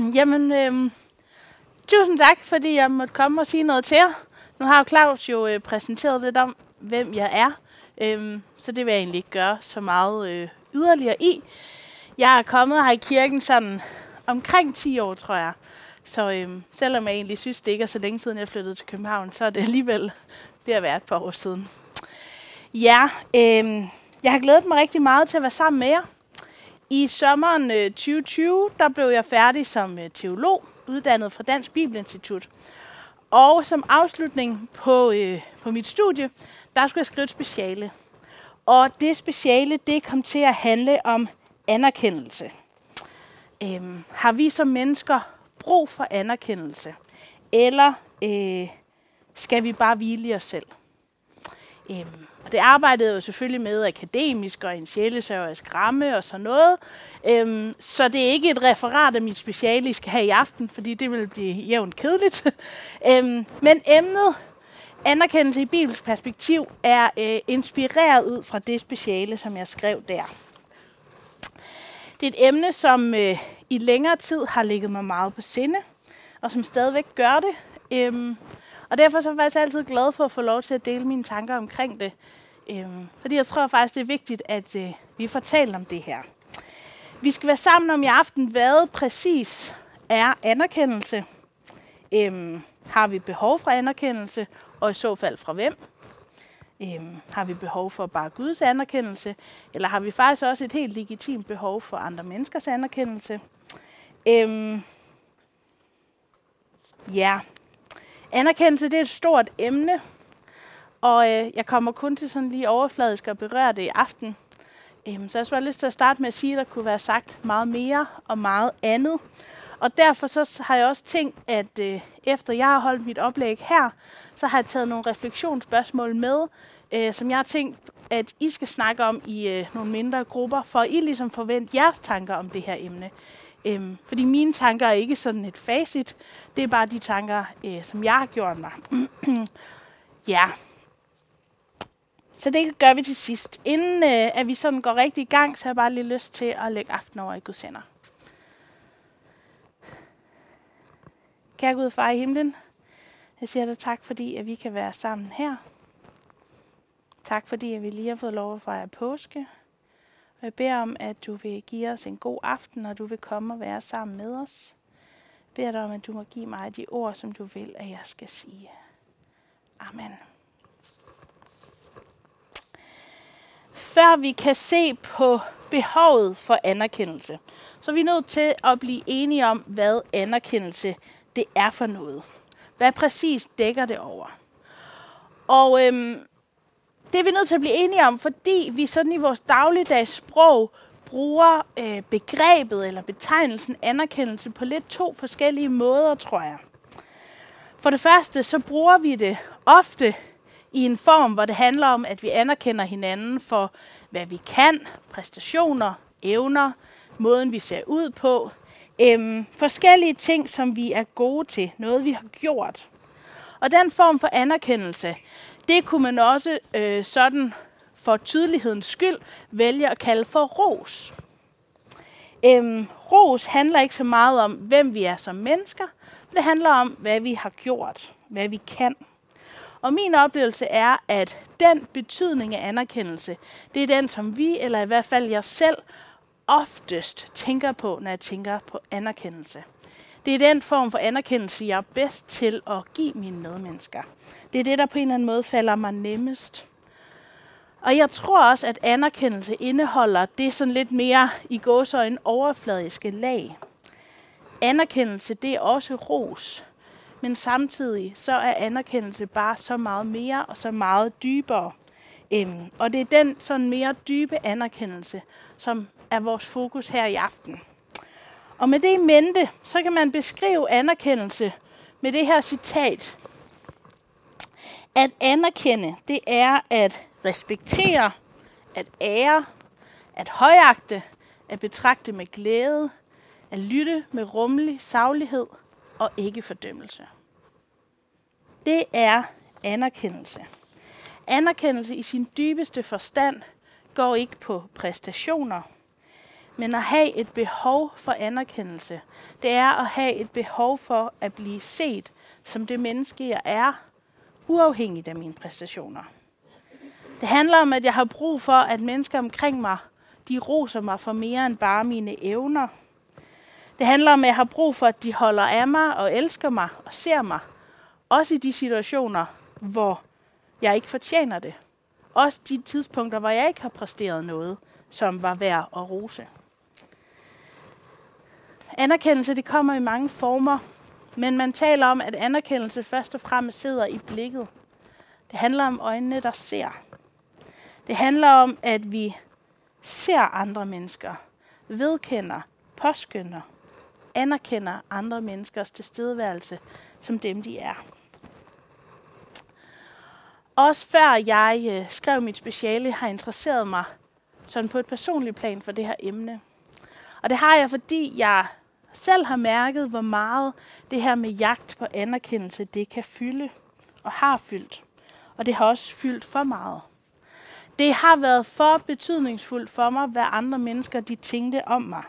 Jamen, øh, tusind tak, fordi jeg måtte komme og sige noget til jer. Nu har Claus jo øh, præsenteret lidt om, hvem jeg er, øhm, så det vil jeg egentlig ikke gøre så meget øh, yderligere i. Jeg er kommet her i kirken sådan omkring 10 år, tror jeg. Så øhm, selvom jeg egentlig synes, det ikke er så længe siden, jeg flyttede til København, så er det alligevel ved at være et par år siden. Ja, øhm, jeg har glædet mig rigtig meget til at være sammen med jer. I sommeren øh, 2020, der blev jeg færdig som øh, teolog, uddannet fra Dansk Bibelinstitut. Og som afslutning på, øh, på mit studie, der skulle jeg skrive et speciale. Og det speciale, det kom til at handle om anerkendelse. Øhm, har vi som mennesker brug for anerkendelse? Eller øh, skal vi bare hvile i os selv? Øhm, og det arbejdede jeg jo selvfølgelig med akademisk og en sjælesørgerisk ramme og sådan noget. Øhm, så det er ikke et referat af mit speciale, I skal have i aften, fordi det vil blive jævnt kedeligt. øhm, men emnet anerkendelse i Bibels perspektiv er øh, inspireret ud fra det speciale, som jeg skrev der. Det er et emne, som øh, i længere tid har ligget mig meget på sinde, og som stadigvæk gør det. Øhm, og derfor så er jeg faktisk altid glad for at få lov til at dele mine tanker omkring det. Øhm, fordi jeg tror faktisk, det er vigtigt, at øh, vi får talt om det her. Vi skal være sammen om i aften, hvad præcis er anerkendelse. Øhm, har vi behov for anerkendelse, og i så fald fra hvem? Øhm, har vi behov for bare Guds anerkendelse, eller har vi faktisk også et helt legitimt behov for andre menneskers anerkendelse? Øhm, ja, anerkendelse det er et stort emne, og øh, jeg kommer kun til sådan lige overfladisk at berøre det i aften. Øhm, så jeg har lyst til at starte med at sige, at der kunne være sagt meget mere og meget andet. Og derfor så har jeg også tænkt, at øh, efter jeg har holdt mit oplæg her, så har jeg taget nogle refleksionsspørgsmål med, øh, som jeg har tænkt, at I skal snakke om i øh, nogle mindre grupper, for I ligesom forvent jeres tanker om det her emne. Øhm, fordi mine tanker er ikke sådan et facit, det er bare de tanker, øh, som jeg har gjort mig. ja. Så det gør vi til sidst. Inden øh, at vi sådan går rigtig i gang, så har jeg bare lige lyst til at lægge aften over i Guds hænder. Kære Gud far i himlen, jeg siger dig tak, fordi at vi kan være sammen her. Tak fordi at vi lige har fået lov at fejre påske. Og jeg beder om, at du vil give os en god aften, og du vil komme og være sammen med os. Jeg beder dig om, at du må give mig de ord, som du vil, at jeg skal sige. Amen. Før vi kan se på behovet for anerkendelse, så er vi nødt til at blive enige om, hvad anerkendelse det er for noget. Hvad præcis dækker det over? Og øhm, det er vi nødt til at blive enige om, fordi vi sådan i vores dagligdags sprog bruger øh, begrebet eller betegnelsen anerkendelse på lidt to forskellige måder, tror jeg. For det første, så bruger vi det ofte i en form, hvor det handler om, at vi anerkender hinanden for, hvad vi kan, præstationer, evner, måden vi ser ud på, øhm, forskellige ting, som vi er gode til, noget vi har gjort. Og den form for anerkendelse, det kunne man også øh, sådan for tydelighedens skyld vælge at kalde for ros. Øhm, ros handler ikke så meget om, hvem vi er som mennesker, men det handler om, hvad vi har gjort, hvad vi kan. Og min oplevelse er, at den betydning af anerkendelse, det er den, som vi, eller i hvert fald jeg selv, oftest tænker på, når jeg tænker på anerkendelse. Det er den form for anerkendelse, jeg er bedst til at give mine medmennesker. Det er det, der på en eller anden måde falder mig nemmest. Og jeg tror også, at anerkendelse indeholder det sådan lidt mere i gåsøjne overfladiske lag. Anerkendelse, det er også ros. Men samtidig så er anerkendelse bare så meget mere og så meget dybere. Øhm, og det er den sådan mere dybe anerkendelse, som er vores fokus her i aften. Og med det i mente, så kan man beskrive anerkendelse med det her citat. At anerkende, det er at respektere, at ære, at højagte, at betragte med glæde, at lytte med rummelig saglighed og ikke fordømmelse. Det er anerkendelse. Anerkendelse i sin dybeste forstand går ikke på præstationer, men at have et behov for anerkendelse, det er at have et behov for at blive set som det menneske, jeg er, uafhængigt af mine præstationer. Det handler om, at jeg har brug for, at mennesker omkring mig, de roser mig for mere end bare mine evner. Det handler om, at jeg har brug for, at de holder af mig og elsker mig og ser mig. Også i de situationer, hvor jeg ikke fortjener det. Også de tidspunkter, hvor jeg ikke har præsteret noget, som var værd at rose. Anerkendelse det kommer i mange former, men man taler om, at anerkendelse først og fremmest sidder i blikket. Det handler om øjnene, der ser. Det handler om, at vi ser andre mennesker, vedkender, påskynder, anerkender andre menneskers tilstedeværelse som dem, de er. Også før jeg øh, skrev mit speciale, har interesseret mig sådan på et personligt plan for det her emne. Og det har jeg, fordi jeg selv har mærket, hvor meget det her med jagt på anerkendelse, det kan fylde og har fyldt. Og det har også fyldt for meget. Det har været for betydningsfuldt for mig, hvad andre mennesker de tænkte om mig.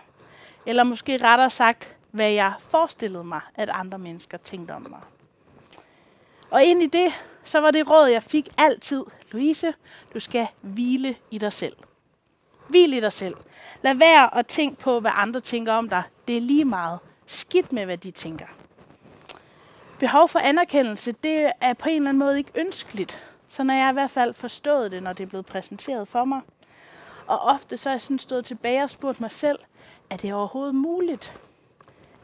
Eller måske rettere sagt, hvad jeg forestillede mig, at andre mennesker tænkte om mig. Og ind i det, så var det råd, jeg fik altid. Louise, du skal hvile i dig selv. Hvil i dig selv. Lad være at tænke på, hvad andre tænker om dig. Det er lige meget. Skidt med, hvad de tænker. Behov for anerkendelse, det er på en eller anden måde ikke ønskeligt. Så når jeg i hvert fald forstået det, når det er blevet præsenteret for mig. Og ofte så er jeg sådan stået tilbage og spurgt mig selv, er det overhovedet muligt?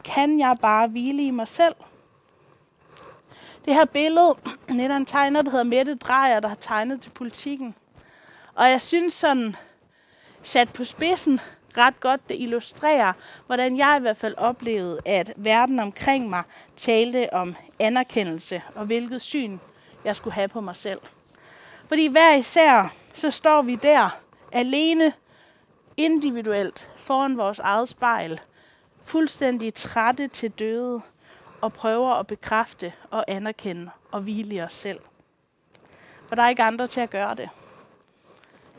Kan jeg bare hvile i mig selv? Det her billede, det er en tegner, der hedder Mette Drejer, der har tegnet til politikken. Og jeg synes sådan, sat på spidsen, ret godt det illustrerer, hvordan jeg i hvert fald oplevede, at verden omkring mig talte om anerkendelse og hvilket syn jeg skulle have på mig selv. Fordi hver især, så står vi der alene, individuelt, foran vores eget spejl, fuldstændig trætte til døde, og prøver at bekræfte og anerkende og hvile i os selv. For der er ikke andre til at gøre det.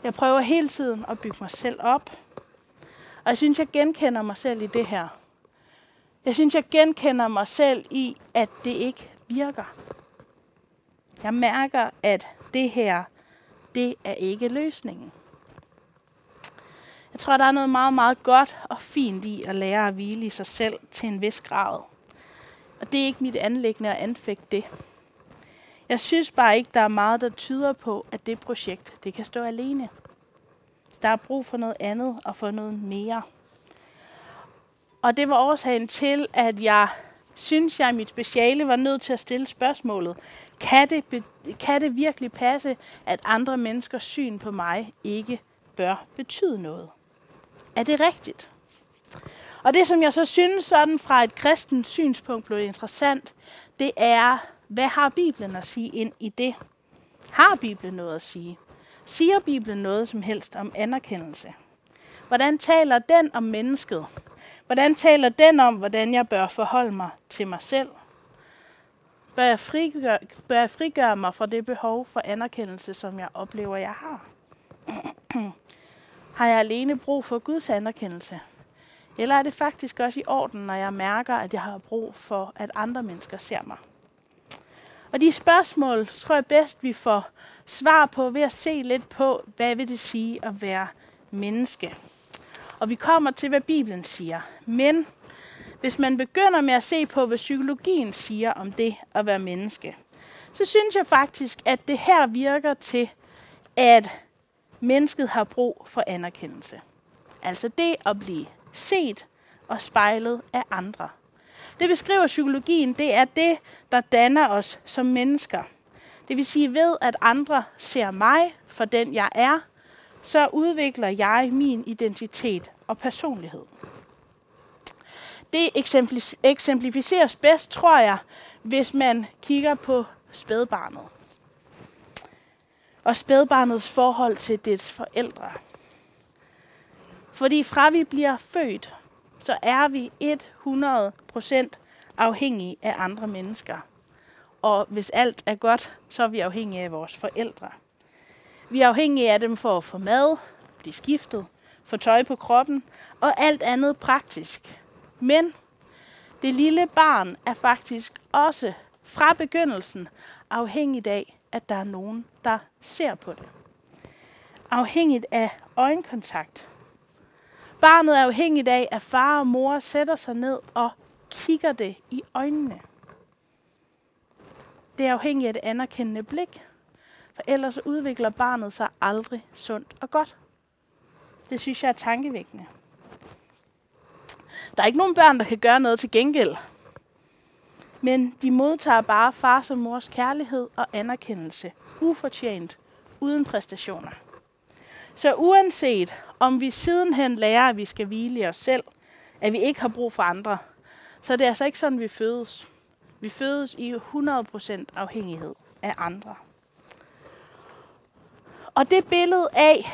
Jeg prøver hele tiden at bygge mig selv op. Og jeg synes, jeg genkender mig selv i det her. Jeg synes, jeg genkender mig selv i, at det ikke virker. Jeg mærker, at det her, det er ikke løsningen. Jeg tror, der er noget meget, meget godt og fint i at lære at hvile i sig selv til en vis grad. Og det er ikke mit anlæggende at anfægte det. Jeg synes bare ikke, der er meget, der tyder på, at det projekt det kan stå alene. Der er brug for noget andet og for noget mere. Og det var årsagen til, at jeg synes, jeg i mit speciale var nødt til at stille spørgsmålet. Kan det, kan det virkelig passe, at andre menneskers syn på mig ikke bør betyde noget? Er det rigtigt? Og det, som jeg så synes sådan fra et kristent synspunkt blev interessant, det er, hvad har Bibelen at sige ind i det? Har Bibelen noget at sige? Siger Bibelen noget som helst om anerkendelse? Hvordan taler den om mennesket? Hvordan taler den om, hvordan jeg bør forholde mig til mig selv? Bør jeg, frigøre, bør jeg frigøre mig fra det behov for anerkendelse, som jeg oplever, jeg har? har jeg alene brug for Guds anerkendelse? Eller er det faktisk også i orden, når jeg mærker, at jeg har brug for, at andre mennesker ser mig? Og de spørgsmål tror jeg bedst, vi får svar på ved at se lidt på, hvad vil det sige at være menneske. Og vi kommer til, hvad Bibelen siger. Men hvis man begynder med at se på, hvad psykologien siger om det at være menneske, så synes jeg faktisk, at det her virker til, at mennesket har brug for anerkendelse. Altså det at blive set og spejlet af andre. Det beskriver psykologien, det er det, der danner os som mennesker. Det vil sige, ved at andre ser mig for den, jeg er, så udvikler jeg min identitet og personlighed. Det eksemplificeres bedst, tror jeg, hvis man kigger på spædbarnet. Og spædbarnets forhold til dets forældre. Fordi fra vi bliver født, så er vi 100% afhængige af andre mennesker. Og hvis alt er godt, så er vi afhængige af vores forældre. Vi er afhængige af dem for at få mad, blive skiftet, få tøj på kroppen og alt andet praktisk. Men det lille barn er faktisk også fra begyndelsen afhængigt af, at der er nogen, der ser på det. Afhængigt af øjenkontakt. Barnet er afhængigt af, at far og mor sætter sig ned og kigger det i øjnene. Det er afhængigt af det anerkendende blik, for ellers udvikler barnet sig aldrig sundt og godt. Det synes jeg er tankevækkende. Der er ikke nogen børn, der kan gøre noget til gengæld. Men de modtager bare fars og mors kærlighed og anerkendelse, ufortjent, uden præstationer. Så uanset om vi sidenhen lærer, at vi skal hvile i os selv, at vi ikke har brug for andre, så det er altså ikke sådan, vi fødes. Vi fødes i 100% afhængighed af andre. Og det billede af,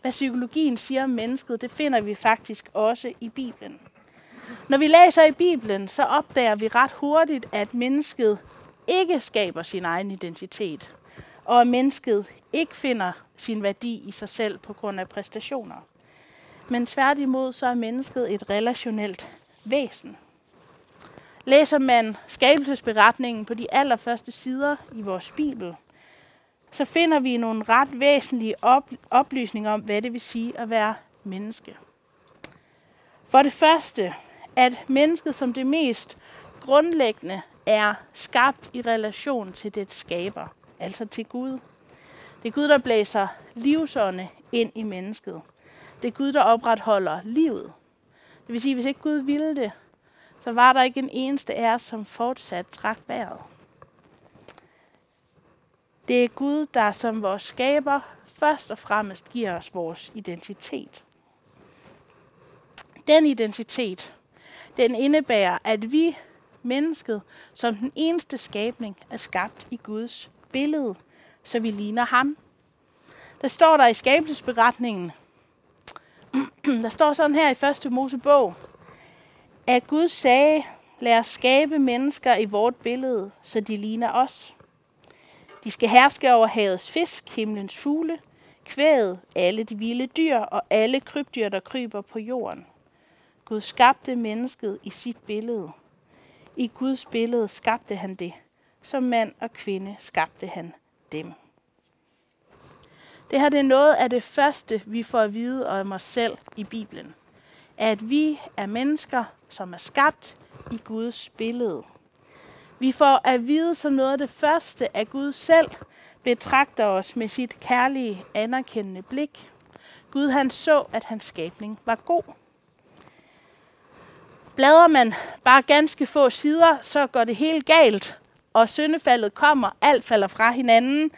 hvad psykologien siger om mennesket, det finder vi faktisk også i Bibelen. Når vi læser i Bibelen, så opdager vi ret hurtigt, at mennesket ikke skaber sin egen identitet, og at mennesket ikke finder sin værdi i sig selv på grund af præstationer. Men tværtimod så er mennesket et relationelt væsen. Læser man skabelsesberetningen på de allerførste sider i vores Bibel, så finder vi nogle ret væsentlige oplysninger om, hvad det vil sige at være menneske. For det første, at mennesket som det mest grundlæggende er skabt i relation til det skaber, altså til Gud. Det er Gud, der blæser livsånde ind i mennesket. Det er Gud, der opretholder livet. Det vil sige, at hvis ikke Gud ville det, så var der ikke en eneste af os, som fortsat trak vejret. Det er Gud, der som vores skaber først og fremmest giver os vores identitet. Den identitet, den indebærer, at vi, mennesket, som den eneste skabning, er skabt i Guds billede, så vi ligner ham. Der står der i skabelsesberetningen, der står sådan her i første Mosebog, at Gud sagde, lad os skabe mennesker i vort billede, så de ligner os. De skal herske over havets fisk, himlens fugle, kvæget, alle de vilde dyr og alle krybdyr, der kryber på jorden. Gud skabte mennesket i sit billede. I Guds billede skabte han det. Som mand og kvinde skabte han dem. Det her det er noget af det første, vi får at vide om os selv i Bibelen. At vi er mennesker, som er skabt i Guds billede. Vi får at vide som noget af det første, at Gud selv betragter os med sit kærlige, anerkendende blik. Gud han så, at hans skabning var god. Bladrer man bare ganske få sider, så går det helt galt, og syndefaldet kommer, alt falder fra hinanden.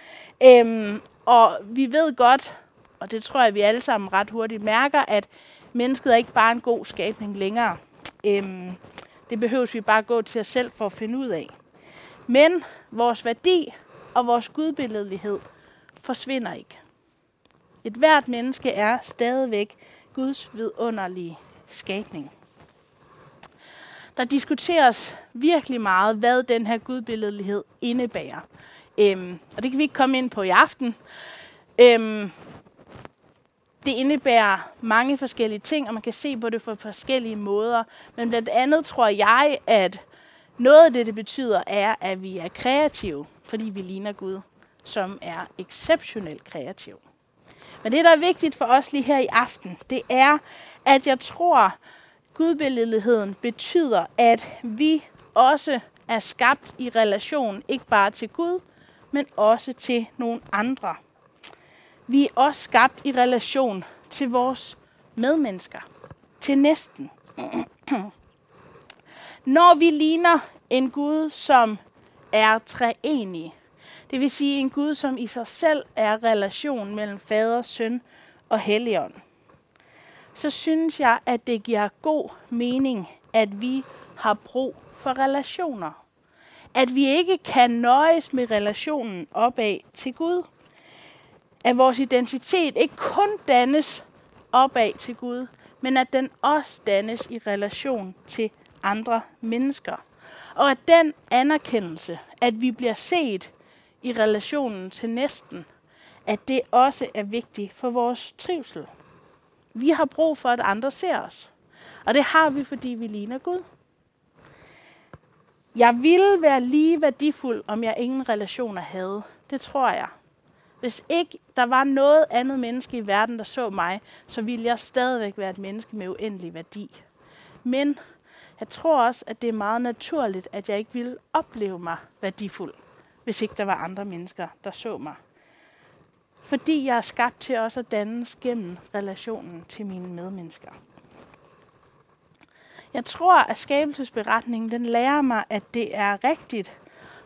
Øhm, og vi ved godt, og det tror jeg, vi alle sammen ret hurtigt mærker, at mennesket er ikke bare en god skabning længere. Øhm, det behøves vi bare gå til os selv for at finde ud af. Men vores værdi og vores gudbilledelighed forsvinder ikke. Et hvert menneske er stadigvæk Guds vidunderlige skabning. Der diskuteres virkelig meget, hvad den her gudbilledelighed indebærer. Øhm, og det kan vi ikke komme ind på i aften. Øhm, det indebærer mange forskellige ting, og man kan se på det på forskellige måder. Men blandt andet tror jeg, at noget af det, det betyder, er, at vi er kreative, fordi vi ligner Gud, som er exceptionelt kreativ. Men det, der er vigtigt for os lige her i aften, det er, at jeg tror, gudbilledeligheden betyder, at vi også er skabt i relation, ikke bare til Gud, men også til nogle andre. Vi er også skabt i relation til vores medmennesker, til næsten. Når vi ligner en Gud, som er treenig, det vil sige en Gud, som i sig selv er relation mellem fader, søn og helligånd, så synes jeg, at det giver god mening, at vi har brug for relationer. At vi ikke kan nøjes med relationen opad til Gud. At vores identitet ikke kun dannes opad til Gud, men at den også dannes i relation til andre mennesker. Og at den anerkendelse, at vi bliver set i relationen til næsten, at det også er vigtigt for vores trivsel. Vi har brug for, at andre ser os. Og det har vi, fordi vi ligner Gud. Jeg ville være lige værdifuld, om jeg ingen relationer havde. Det tror jeg. Hvis ikke der var noget andet menneske i verden, der så mig, så ville jeg stadigvæk være et menneske med uendelig værdi. Men jeg tror også, at det er meget naturligt, at jeg ikke ville opleve mig værdifuld, hvis ikke der var andre mennesker, der så mig. Fordi jeg er skabt til også at dannes gennem relationen til mine medmennesker. Jeg tror, at skabelsesberetningen den lærer mig, at det er rigtigt,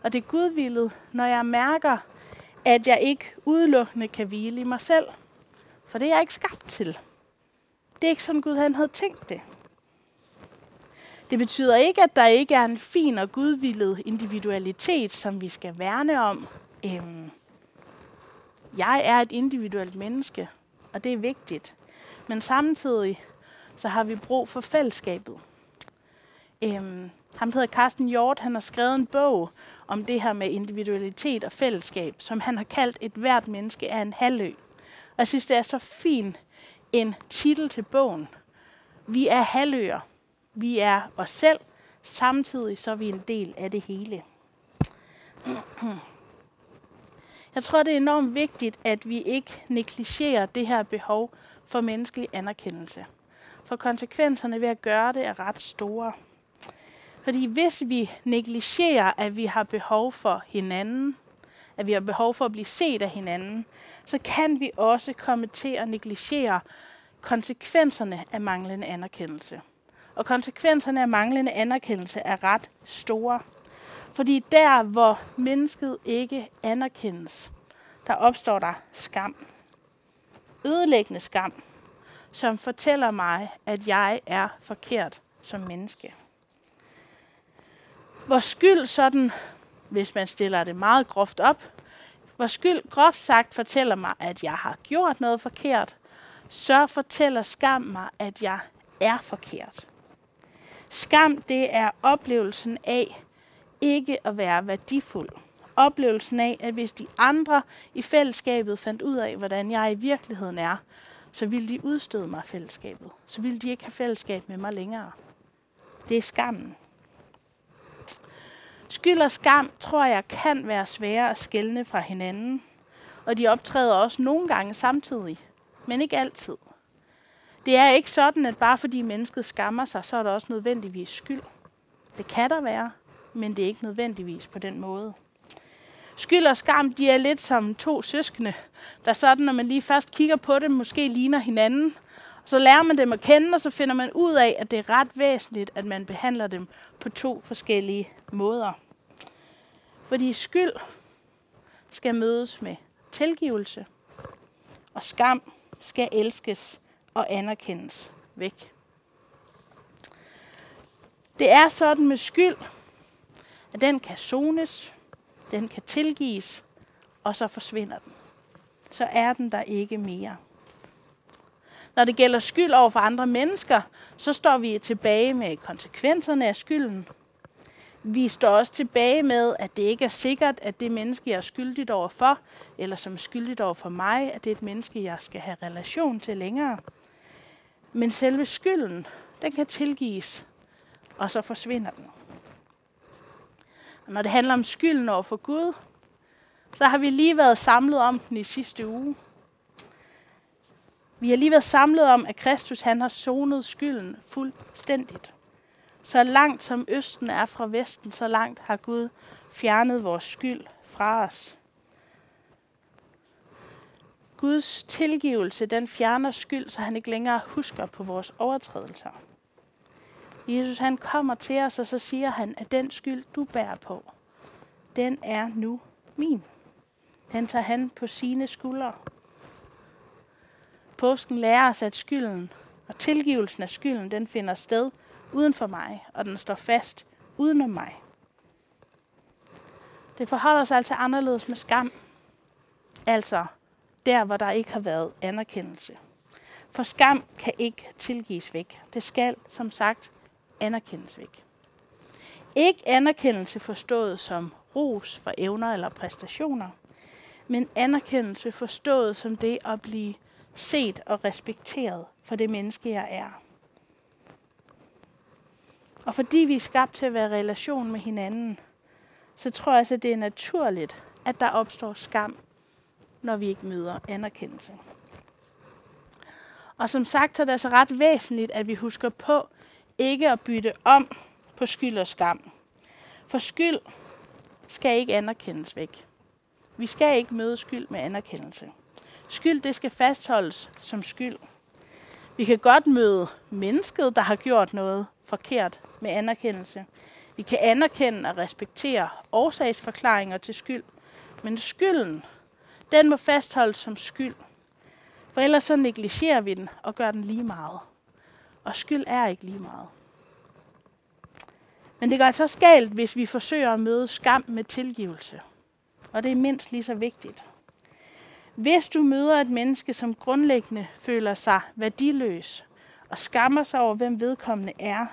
og det er gudvillet, når jeg mærker, at jeg ikke udelukkende kan hvile i mig selv. For det er jeg ikke skabt til. Det er ikke sådan, Gud han havde tænkt det. Det betyder ikke, at der ikke er en fin og gudvillet individualitet, som vi skal værne om. Øhm, jeg er et individuelt menneske, og det er vigtigt. Men samtidig så har vi brug for fællesskabet. Øhm, ham hedder Carsten Hjort, han har skrevet en bog om det her med individualitet og fællesskab, som han har kaldt Et hvert menneske er en halvø. Og jeg synes, det er så fin en titel til bogen. Vi er halvøer. Vi er os selv. Samtidig så er vi en del af det hele. Jeg tror, det er enormt vigtigt, at vi ikke negligerer det her behov for menneskelig anerkendelse. For konsekvenserne ved at gøre det er ret store. Fordi hvis vi negligerer, at vi har behov for hinanden, at vi har behov for at blive set af hinanden, så kan vi også komme til at negligere konsekvenserne af manglende anerkendelse. Og konsekvenserne af manglende anerkendelse er ret store. Fordi der, hvor mennesket ikke anerkendes, der opstår der skam. Ødelæggende skam, som fortæller mig, at jeg er forkert som menneske. Hvor skyld sådan, hvis man stiller det meget groft op, hvor skyld groft sagt fortæller mig, at jeg har gjort noget forkert, så fortæller skam mig, at jeg er forkert. Skam, det er oplevelsen af ikke at være værdifuld. Oplevelsen af, at hvis de andre i fællesskabet fandt ud af, hvordan jeg i virkeligheden er, så ville de udstøde mig fællesskabet. Så ville de ikke have fællesskab med mig længere. Det er skammen. Skyld og skam tror jeg kan være svære at skelne fra hinanden, og de optræder også nogle gange samtidig, men ikke altid. Det er ikke sådan, at bare fordi mennesket skammer sig, så er der også nødvendigvis skyld. Det kan der være, men det er ikke nødvendigvis på den måde. Skyld og skam, de er lidt som to søskende, der sådan, når man lige først kigger på dem, måske ligner hinanden. Så lærer man dem at kende, og så finder man ud af, at det er ret væsentligt, at man behandler dem på to forskellige måder. Fordi skyld skal mødes med tilgivelse, og skam skal elskes og anerkendes væk. Det er sådan med skyld, at den kan zones, den kan tilgives, og så forsvinder den. Så er den der ikke mere. Når det gælder skyld over for andre mennesker, så står vi tilbage med konsekvenserne af skylden. Vi står også tilbage med, at det ikke er sikkert, at det menneske, jeg er skyldigt over for, eller som er skyldigt over for mig, at det er et menneske, jeg skal have relation til længere. Men selve skylden, den kan tilgives, og så forsvinder den. Og når det handler om skylden over for Gud, så har vi lige været samlet om den i sidste uge. Vi har lige været samlet om, at Kristus han har sonet skylden fuldstændigt. Så langt som Østen er fra Vesten, så langt har Gud fjernet vores skyld fra os. Guds tilgivelse, den fjerner skyld, så han ikke længere husker på vores overtrædelser. Jesus han kommer til os, og så siger han, at den skyld, du bærer på, den er nu min. Den tager han på sine skuldre. Påsken lærer os, at skylden og tilgivelsen af skylden, den finder sted uden for mig, og den står fast uden om mig. Det forholder sig altså anderledes med skam. Altså der, hvor der ikke har været anerkendelse. For skam kan ikke tilgives væk. Det skal, som sagt, anerkendes væk. Ikke anerkendelse forstået som ros for evner eller præstationer, men anerkendelse forstået som det at blive set og respekteret for det menneske, jeg er. Og fordi vi er skabt til at være i relation med hinanden, så tror jeg også, at det er naturligt, at der opstår skam, når vi ikke møder anerkendelse. Og som sagt, så er det altså ret væsentligt, at vi husker på ikke at bytte om på skyld og skam. For skyld skal ikke anerkendes væk. Vi skal ikke møde skyld med anerkendelse. Skyld, det skal fastholdes som skyld. Vi kan godt møde mennesket, der har gjort noget forkert med anerkendelse. Vi kan anerkende og respektere årsagsforklaringer til skyld. Men skylden, den må fastholdes som skyld. For ellers så negligerer vi den og gør den lige meget. Og skyld er ikke lige meget. Men det går altså også galt, hvis vi forsøger at møde skam med tilgivelse. Og det er mindst lige så vigtigt. Hvis du møder et menneske, som grundlæggende føler sig værdiløs og skammer sig over, hvem vedkommende er,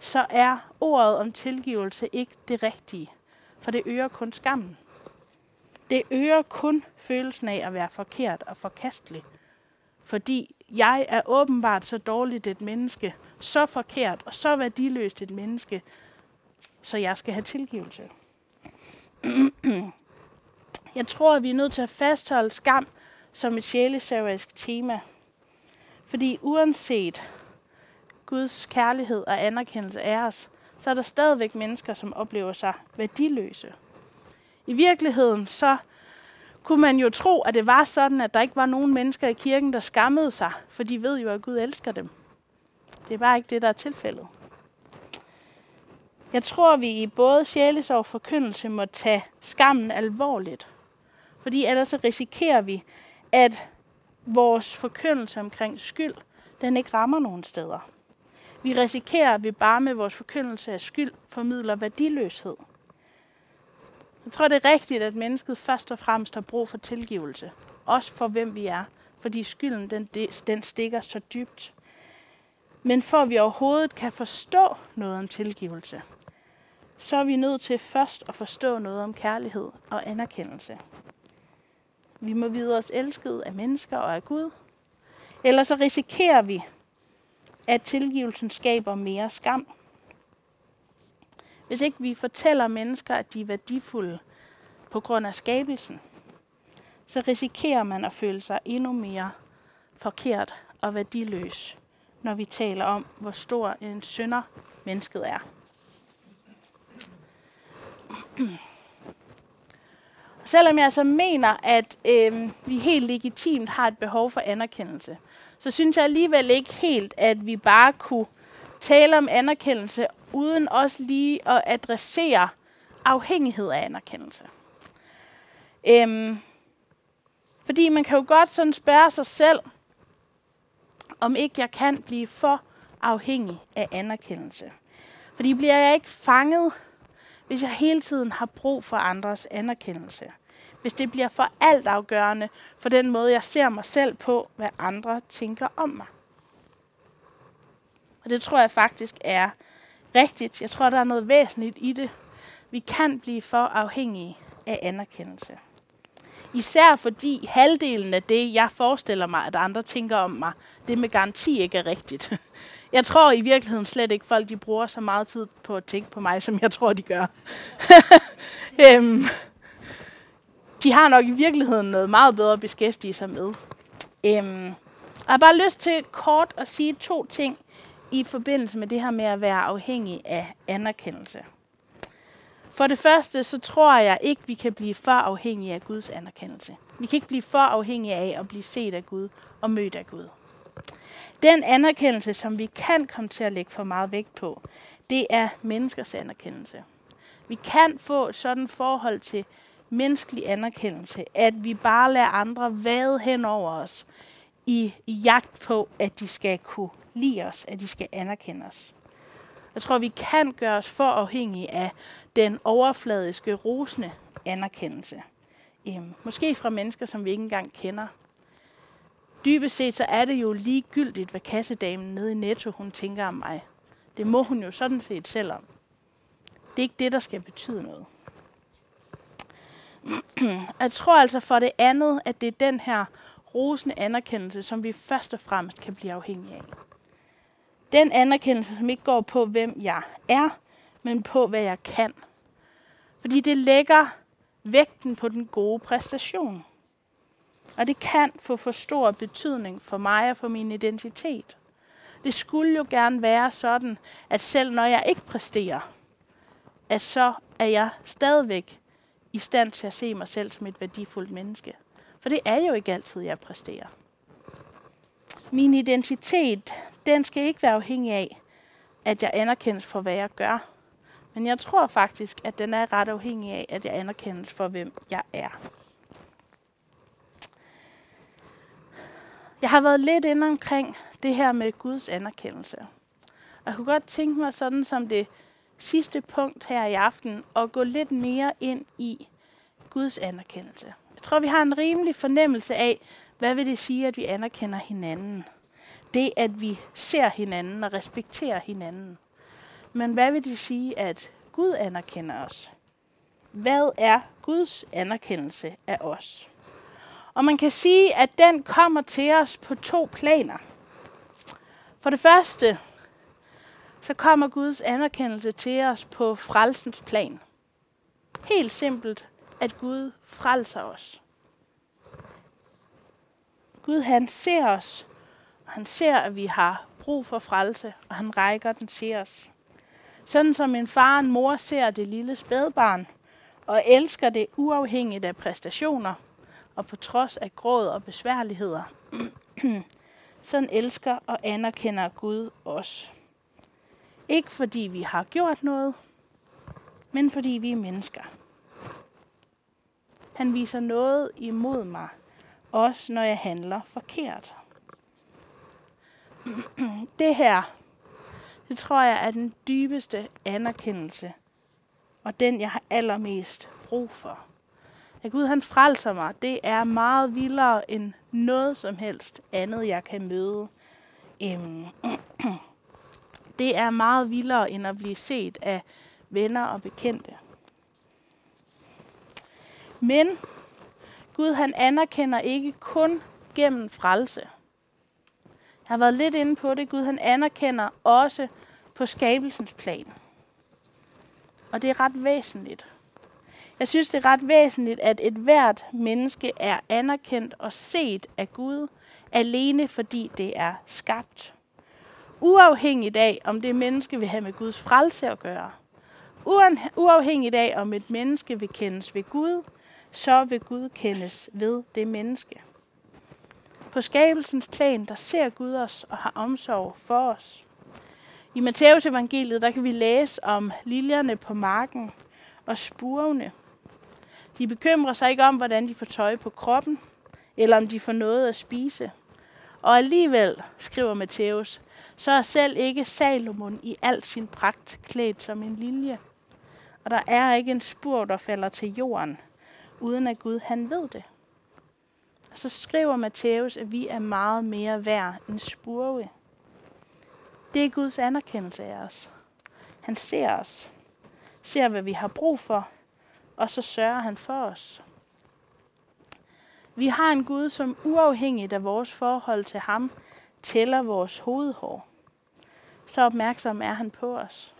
så er ordet om tilgivelse ikke det rigtige, for det øger kun skammen. Det øger kun følelsen af at være forkert og forkastelig, fordi jeg er åbenbart så dårligt et menneske, så forkert og så værdiløst et menneske, så jeg skal have tilgivelse. Jeg tror, at vi er nødt til at fastholde skam som et sjælesaverisk tema. Fordi uanset Guds kærlighed og anerkendelse af os, så er der stadigvæk mennesker, som oplever sig værdiløse. I virkeligheden så kunne man jo tro, at det var sådan, at der ikke var nogen mennesker i kirken, der skammede sig, for de ved jo, at Gud elsker dem. Det er bare ikke det, der er tilfældet. Jeg tror, vi i både sjælesorg og forkyndelse må tage skammen alvorligt. Fordi ellers så risikerer vi, at vores forkyndelse omkring skyld, den ikke rammer nogen steder. Vi risikerer, at vi bare med vores forkyndelse af skyld formidler værdiløshed. Jeg tror, det er rigtigt, at mennesket først og fremmest har brug for tilgivelse. Også for hvem vi er. Fordi skylden, den, den stikker så dybt. Men for at vi overhovedet kan forstå noget om tilgivelse, så er vi nødt til først at forstå noget om kærlighed og anerkendelse. Vi må vide os elsket af mennesker og af Gud. Ellers så risikerer vi, at tilgivelsen skaber mere skam. Hvis ikke vi fortæller mennesker, at de er værdifulde på grund af skabelsen, så risikerer man at føle sig endnu mere forkert og værdiløs, når vi taler om, hvor stor en synder mennesket er. Selvom jeg altså mener, at øh, vi helt legitimt har et behov for anerkendelse, så synes jeg alligevel ikke helt, at vi bare kunne tale om anerkendelse, uden også lige at adressere afhængighed af anerkendelse. Øhm, fordi man kan jo godt sådan spørge sig selv, om ikke jeg kan blive for afhængig af anerkendelse. Fordi bliver jeg ikke fanget, hvis jeg hele tiden har brug for andres anerkendelse? hvis det bliver for altafgørende for den måde, jeg ser mig selv på, hvad andre tænker om mig. Og det tror jeg faktisk er rigtigt. Jeg tror, der er noget væsentligt i det. Vi kan blive for afhængige af anerkendelse. Især fordi halvdelen af det, jeg forestiller mig, at andre tænker om mig, det med garanti ikke er rigtigt. Jeg tror i virkeligheden slet ikke, folk de bruger så meget tid på at tænke på mig, som jeg tror, de gør. øhm, de har nok i virkeligheden noget meget bedre at beskæftige sig med. Øhm, jeg har bare lyst til kort at sige to ting i forbindelse med det her med at være afhængig af anerkendelse. For det første, så tror jeg ikke, vi kan blive for afhængige af Guds anerkendelse. Vi kan ikke blive for afhængige af at blive set af Gud og mødt af Gud. Den anerkendelse, som vi kan komme til at lægge for meget vægt på, det er menneskers anerkendelse. Vi kan få et sådan forhold til menneskelig anerkendelse, at vi bare lader andre vade hen over os i, i jagt på, at de skal kunne lide os, at de skal anerkende os. Jeg tror, vi kan gøre os for afhængige af den overfladiske, rosende anerkendelse. Øhm, måske fra mennesker, som vi ikke engang kender. Dybest set så er det jo ligegyldigt, hvad kassedamen nede i Netto, hun tænker om mig. Det må hun jo sådan set selv om. Det er ikke det, der skal betyde noget. Jeg tror altså for det andet, at det er den her rosende anerkendelse, som vi først og fremmest kan blive afhængige af. Den anerkendelse, som ikke går på, hvem jeg er, men på, hvad jeg kan. Fordi det lægger vægten på den gode præstation. Og det kan få for stor betydning for mig og for min identitet. Det skulle jo gerne være sådan, at selv når jeg ikke præsterer, at så er jeg stadigvæk i stand til at se mig selv som et værdifuldt menneske. For det er jo ikke altid, jeg præsterer. Min identitet, den skal ikke være afhængig af, at jeg anerkendes for, hvad jeg gør. Men jeg tror faktisk, at den er ret afhængig af, at jeg anerkendes for, hvem jeg er. Jeg har været lidt inde omkring det her med Guds anerkendelse. Og jeg kunne godt tænke mig sådan som det sidste punkt her i aften, at gå lidt mere ind i Guds anerkendelse. Jeg tror, vi har en rimelig fornemmelse af, hvad vil det sige, at vi anerkender hinanden. Det, at vi ser hinanden og respekterer hinanden. Men hvad vil det sige, at Gud anerkender os? Hvad er Guds anerkendelse af os? Og man kan sige, at den kommer til os på to planer. For det første, så kommer Guds anerkendelse til os på frelsens plan. Helt simpelt, at Gud frelser os. Gud han ser os, han ser, at vi har brug for frelse, og han rækker den til os. Sådan som en far og en mor ser det lille spædbarn, og elsker det uafhængigt af præstationer, og på trods af gråd og besværligheder. Sådan elsker og anerkender Gud os. Ikke fordi vi har gjort noget, men fordi vi er mennesker. Han viser noget imod mig, også når jeg handler forkert. Det her, det tror jeg er den dybeste anerkendelse, og den jeg har allermest brug for. At Gud han frelser mig, det er meget vildere end noget som helst andet, jeg kan møde. Øhm, det er meget vildere end at blive set af venner og bekendte. Men Gud han anerkender ikke kun gennem frelse. Jeg har været lidt inde på det. Gud han anerkender også på skabelsens plan. Og det er ret væsentligt. Jeg synes, det er ret væsentligt, at et hvert menneske er anerkendt og set af Gud, alene fordi det er skabt. Uafhængigt af, om det menneske vil have med Guds frelse at gøre. Uafhængigt af, om et menneske vil kendes ved Gud, så vil Gud kendes ved det menneske. På skabelsens plan, der ser Gud os og har omsorg for os. I Matteus evangeliet, der kan vi læse om liljerne på marken og spurvene. De bekymrer sig ikke om, hvordan de får tøj på kroppen, eller om de får noget at spise. Og alligevel, skriver Matthæus, så er selv ikke Salomon i al sin pragt klædt som en lilje. Og der er ikke en spur, der falder til jorden, uden at Gud han ved det. Og så skriver Matthæus, at vi er meget mere værd end spurve. Det er Guds anerkendelse af os. Han ser os, ser hvad vi har brug for, og så sørger han for os. Vi har en Gud, som uafhængigt af vores forhold til ham, tæller vores hovedhår. Så opmærksom er han på os.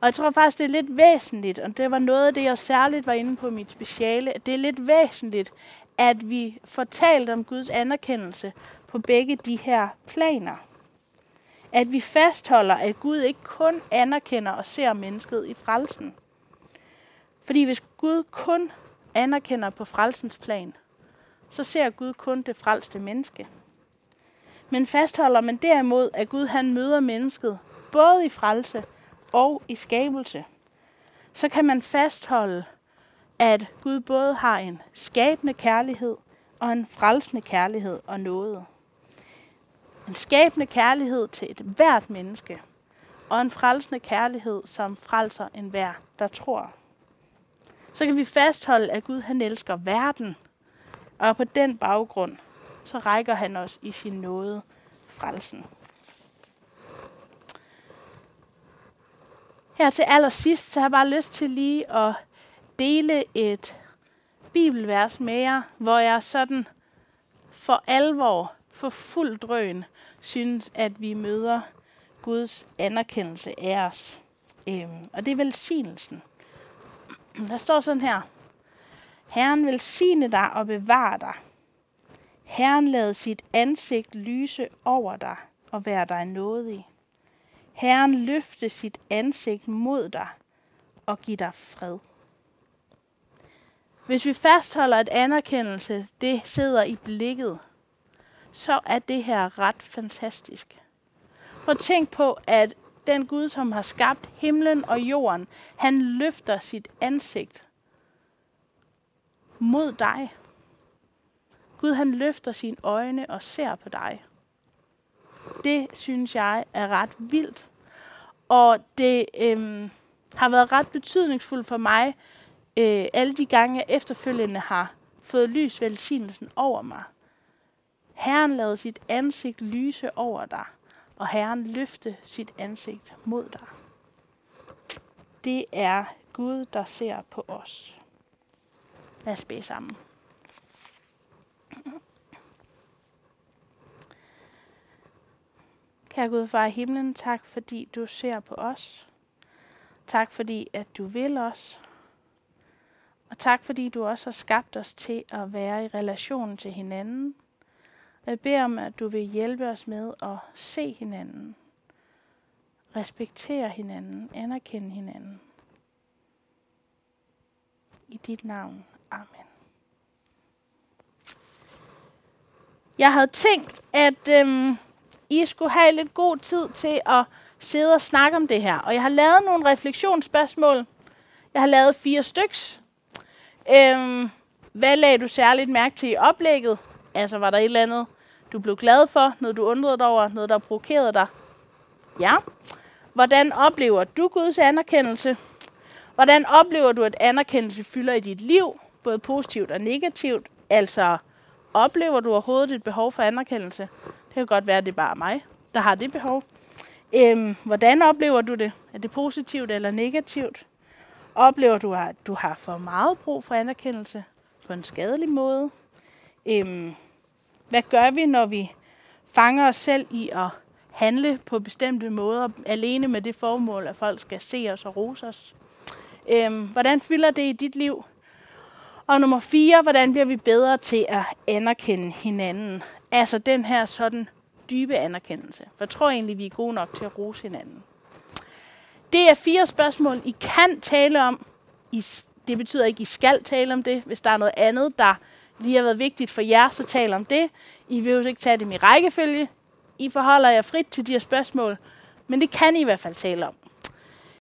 Og jeg tror faktisk, det er lidt væsentligt, og det var noget af det, jeg særligt var inde på mit speciale, at det er lidt væsentligt, at vi får talt om Guds anerkendelse på begge de her planer. At vi fastholder, at Gud ikke kun anerkender og ser mennesket i frelsen, fordi hvis Gud kun anerkender på frelsens plan, så ser Gud kun det frelste menneske. Men fastholder man derimod, at Gud han møder mennesket, både i frelse og i skabelse, så kan man fastholde, at Gud både har en skabende kærlighed og en frelsende kærlighed og noget. En skabende kærlighed til et hvert menneske, og en frelsende kærlighed, som frelser enhver, der tror så kan vi fastholde, at Gud han elsker verden. Og på den baggrund, så rækker han os i sin nåde frelsen. Her til allersidst, så har jeg bare lyst til lige at dele et bibelvers med jer, hvor jeg sådan for alvor, for fuld drøn, synes, at vi møder Guds anerkendelse af os. Øhm, og det er velsignelsen. Der står sådan her. Herren velsigne dig og bevare dig. Herren lad sit ansigt lyse over dig og være dig nådig. Herren løfte sit ansigt mod dig og give dig fred. Hvis vi fastholder, at anerkendelse det sidder i blikket, så er det her ret fantastisk. Prøv at tænk på, at den Gud, som har skabt himlen og jorden, han løfter sit ansigt mod dig. Gud han løfter sine øjne og ser på dig. Det synes jeg er ret vildt. Og det øhm, har været ret betydningsfuldt for mig, øh, alle de gange jeg efterfølgende har fået lys velsignelsen over mig. Herren lade sit ansigt lyse over dig, og Herren løfte sit ansigt mod dig. Det er Gud, der ser på os. Lad os bede sammen. Kære Gud, far i himlen, tak fordi du ser på os. Tak fordi, at du vil os. Og tak fordi du også har skabt os til at være i relation til hinanden. Jeg beder om, at du vil hjælpe os med at se hinanden, respektere hinanden, anerkende hinanden. I dit navn. Amen. Jeg havde tænkt, at øhm, I skulle have lidt god tid til at sidde og snakke om det her. Og jeg har lavet nogle refleksionsspørgsmål. Jeg har lavet fire styks. Øhm, hvad lagde du særligt mærke til i oplægget? Altså, var der et eller andet, du blev glad for? Noget, du undrede dig over? Noget, der provokerede dig? Ja. Hvordan oplever du Guds anerkendelse? Hvordan oplever du, at anerkendelse fylder i dit liv? Både positivt og negativt. Altså, oplever du overhovedet et behov for anerkendelse? Det kan godt være, at det er bare mig, der har det behov. Øhm, hvordan oplever du det? Er det positivt eller negativt? Oplever du, at du har for meget brug for anerkendelse på en skadelig måde? Øhm, hvad gør vi, når vi fanger os selv i at handle på bestemte måder, alene med det formål, at folk skal se os og rose os? Øhm, hvordan fylder det i dit liv? Og nummer fire, hvordan bliver vi bedre til at anerkende hinanden? Altså den her sådan dybe anerkendelse. For jeg tror egentlig, vi er gode nok til at rose hinanden. Det er fire spørgsmål, I kan tale om. I, det betyder ikke, I skal tale om det. Hvis der er noget andet, der lige har været vigtigt for jer, så tal om det. I vil jo ikke tage dem i rækkefølge. I forholder jer frit til de her spørgsmål, men det kan I i hvert fald tale om.